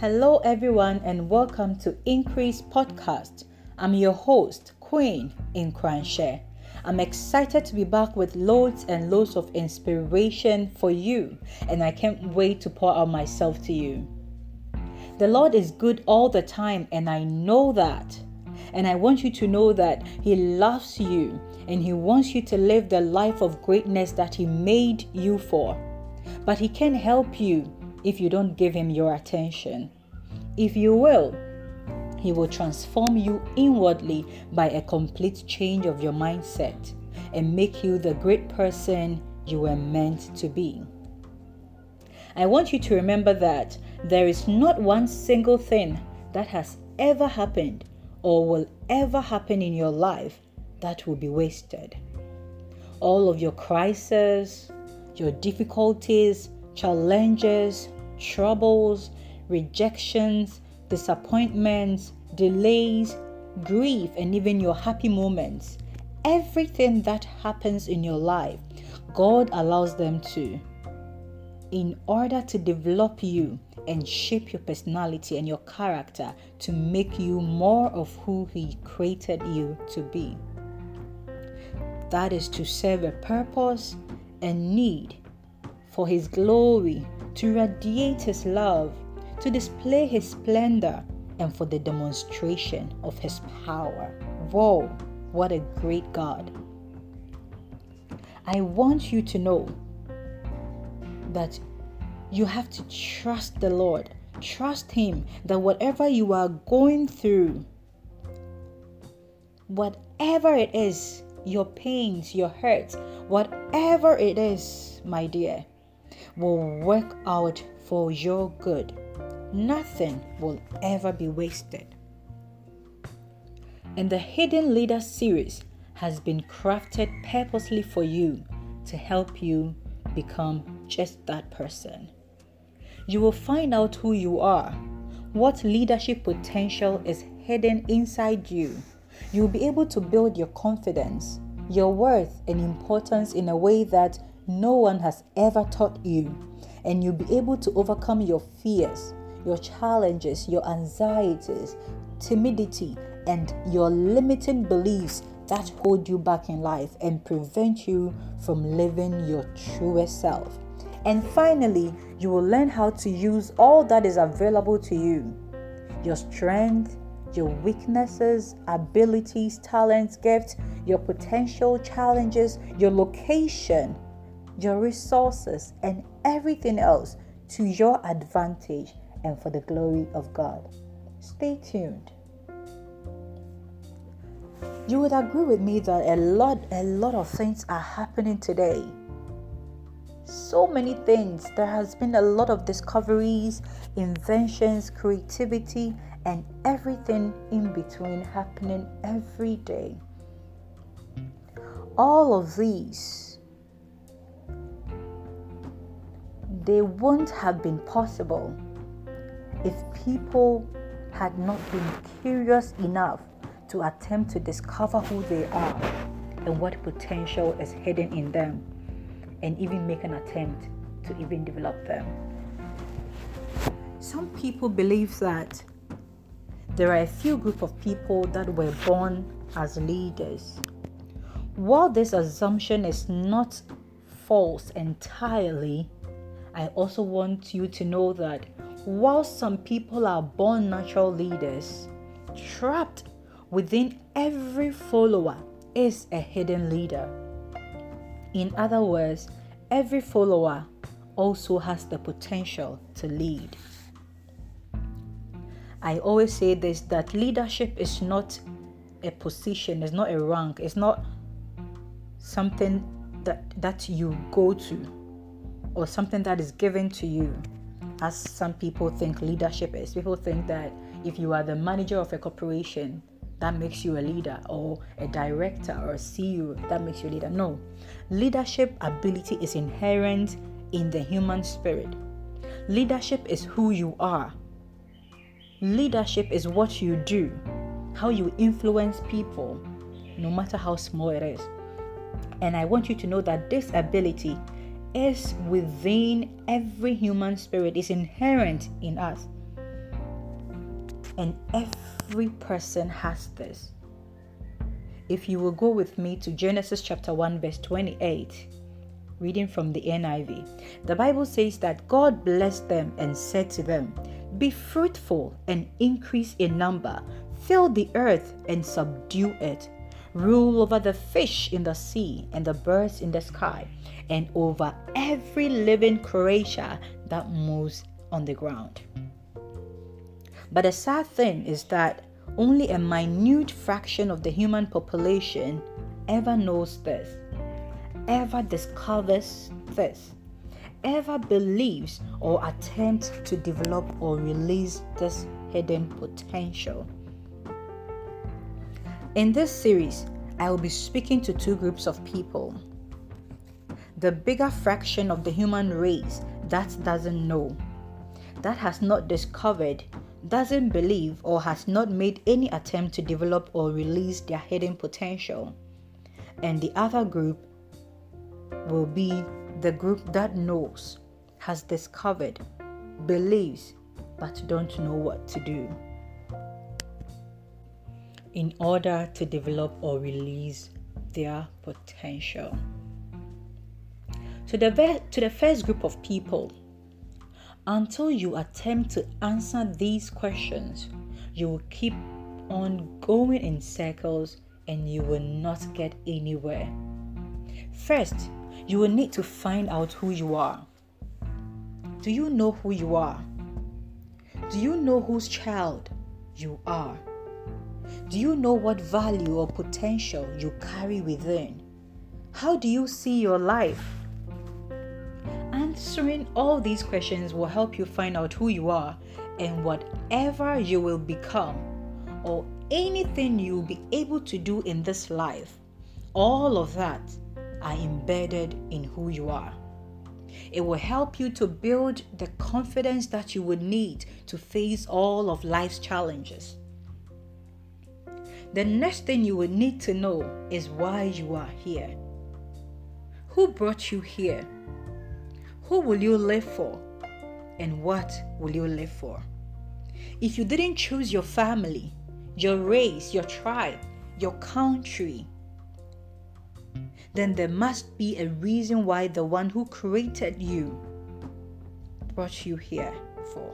Hello, everyone, and welcome to Increase Podcast. I'm your host, Queen in Cranshare. I'm excited to be back with loads and loads of inspiration for you, and I can't wait to pour out myself to you. The Lord is good all the time, and I know that. And I want you to know that He loves you and He wants you to live the life of greatness that He made you for. But He can help you if you don't give Him your attention. If you will, He will transform you inwardly by a complete change of your mindset and make you the great person you were meant to be. I want you to remember that there is not one single thing that has ever happened or will ever happen in your life that will be wasted. All of your crises, your difficulties, challenges, troubles, rejections, disappointments, delays, grief, and even your happy moments, everything that happens in your life, God allows them to in order to develop you and shape your personality and your character to make you more of who He created you to be. That is to serve a purpose and need for His glory, to radiate His love, to display His splendor, and for the demonstration of His power. Whoa, what a great God! I want you to know that you have to trust the Lord. Trust Him that whatever you are going through, whatever it is, your pains, your hurts, whatever it is, my dear, will work out for your good. Nothing will ever be wasted. And the Hidden Leader series has been crafted purposely for you to help you become just that person. You will find out who you are, what leadership potential is hidden inside you. You'll be able to build your confidence, your worth, and importance in a way that no one has ever taught you. And you'll be able to overcome your fears, your challenges, your anxieties, timidity, and your limiting beliefs that hold you back in life and prevent you from living your truest self. And finally, you will learn how to use all that is available to you your strength, your weaknesses, abilities, talents, gifts, your potential challenges, your location, your resources, and everything else to your advantage and for the glory of God. Stay tuned. You would agree with me that a lot a lot of things are happening today so many things. There has been a lot of discoveries, inventions, creativity, and everything in between happening every day. All of these, they wouldn't have been possible if people had not been curious enough to attempt to discover who they are and what potential is hidden in them and even make an attempt to even develop them. Some people believe that there are a few group of people that were born as leaders. While this assumption is not false entirely, I also want you to know that while some people are born natural leaders, trapped within every follower is a hidden leader. In other words, every follower also has the potential to lead. I always say this that leadership is not a position, it's not a rank, it's not something that that you go to or something that is given to you as some people think leadership is. People think that if you are the manager of a corporation, that makes you a leader, or a director or a CEO that makes you a leader. No, leadership ability is inherent in the human spirit. Leadership is who you are. Leadership is what you do, how you influence people, no matter how small it is. And I want you to know that this ability is within every human spirit, is inherent in us. And every person has this. If you will go with me to Genesis chapter 1, verse 28, reading from the NIV, the Bible says that God blessed them and said to them, Be fruitful and increase in number, fill the earth and subdue it, rule over the fish in the sea and the birds in the sky, and over every living creature that moves on the ground. But the sad thing is that only a minute fraction of the human population ever knows this, ever discovers this, ever believes or attempts to develop or release this hidden potential. In this series, I will be speaking to two groups of people. The bigger fraction of the human race that doesn't know, that has not discovered, doesn't believe, or has not made any attempt to develop or release their hidden potential. And the other group will be the group that knows, has discovered, believes, but don't know what to do in order to develop or release their potential. To the, to the first group of people, until you attempt to answer these questions, you will keep on going in circles and you will not get anywhere. First, you will need to find out who you are. Do you know who you are? Do you know whose child you are? Do you know what value or potential you carry within? How do you see your life? Answering all these questions will help you find out who you are and whatever you will become or anything you will be able to do in this life. All of that are embedded in who you are. It will help you to build the confidence that you would need to face all of life's challenges. The next thing you will need to know is why you are here. Who brought you here? Who will you live for? And what will you live for? If you didn't choose your family, your race, your tribe, your country, then there must be a reason why the one who created you brought you here for.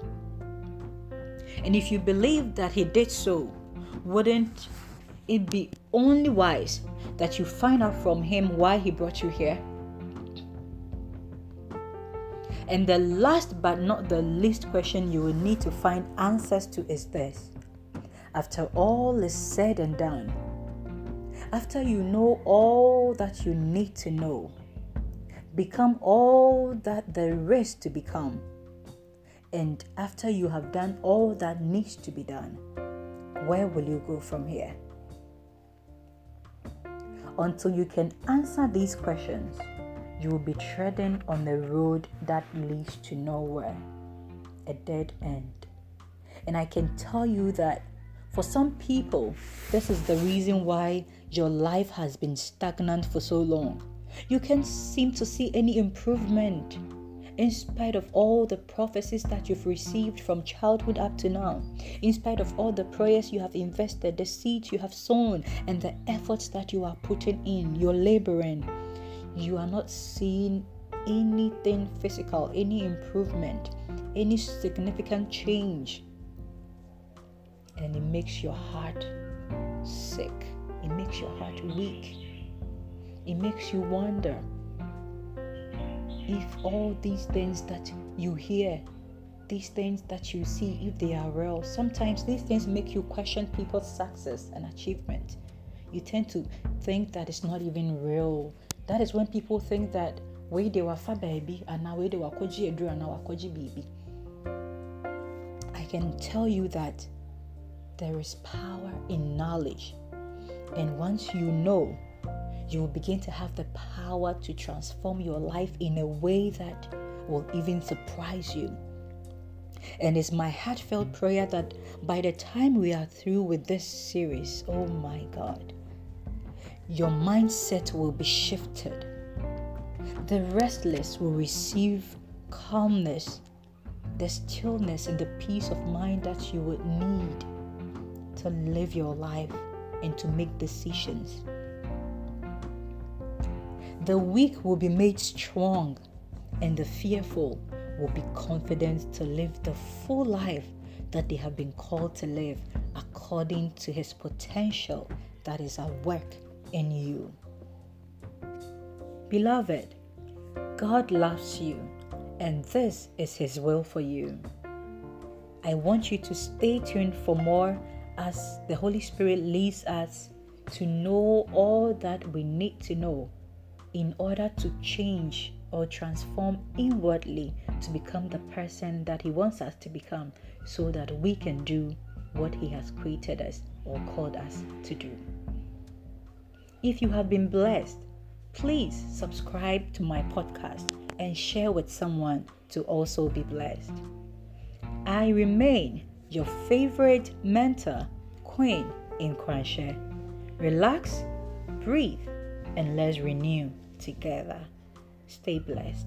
And if you believe that he did so, wouldn't it be only wise that you find out from him why he brought you here? And the last but not the least question you will need to find answers to is this. After all is said and done, after you know all that you need to know, become all that there is to become, and after you have done all that needs to be done, where will you go from here? Until you can answer these questions, you will be treading on the road that leads to nowhere, a dead end. And I can tell you that for some people, this is the reason why your life has been stagnant for so long. You can't seem to see any improvement in spite of all the prophecies that you've received from childhood up to now, in spite of all the prayers you have invested, the seeds you have sown, and the efforts that you are putting in, you're laboring, you are not seeing anything physical, any improvement, any significant change. And it makes your heart sick, it makes your heart weak, it makes you wonder if all these things that you hear, these things that you see, if they are real, sometimes these things make you question people's success and achievement. You tend to think that it's not even real. That is when people think that way they were fa baby and now way they were koji edru and now koji baby. I can tell you that there is power in knowledge. And once you know you will begin to have the power to transform your life in a way that will even surprise you. And it's my heartfelt prayer that by the time we are through with this series, oh my God, your mindset will be shifted. The restless will receive calmness, the stillness and the peace of mind that you would need to live your life and to make decisions. The weak will be made strong, and the fearful will be confident to live the full life that they have been called to live according to His potential that is at work in you. Beloved, God loves you, and this is His will for you. I want you to stay tuned for more as the Holy Spirit leads us to know all that we need to know in order to change or transform inwardly to become the person that He wants us to become so that we can do what He has created us or called us to do. If you have been blessed, please subscribe to my podcast and share with someone to also be blessed. I remain your favorite mentor, Queen in Kranshare. Relax, breathe, and let's renew together. Stay blessed.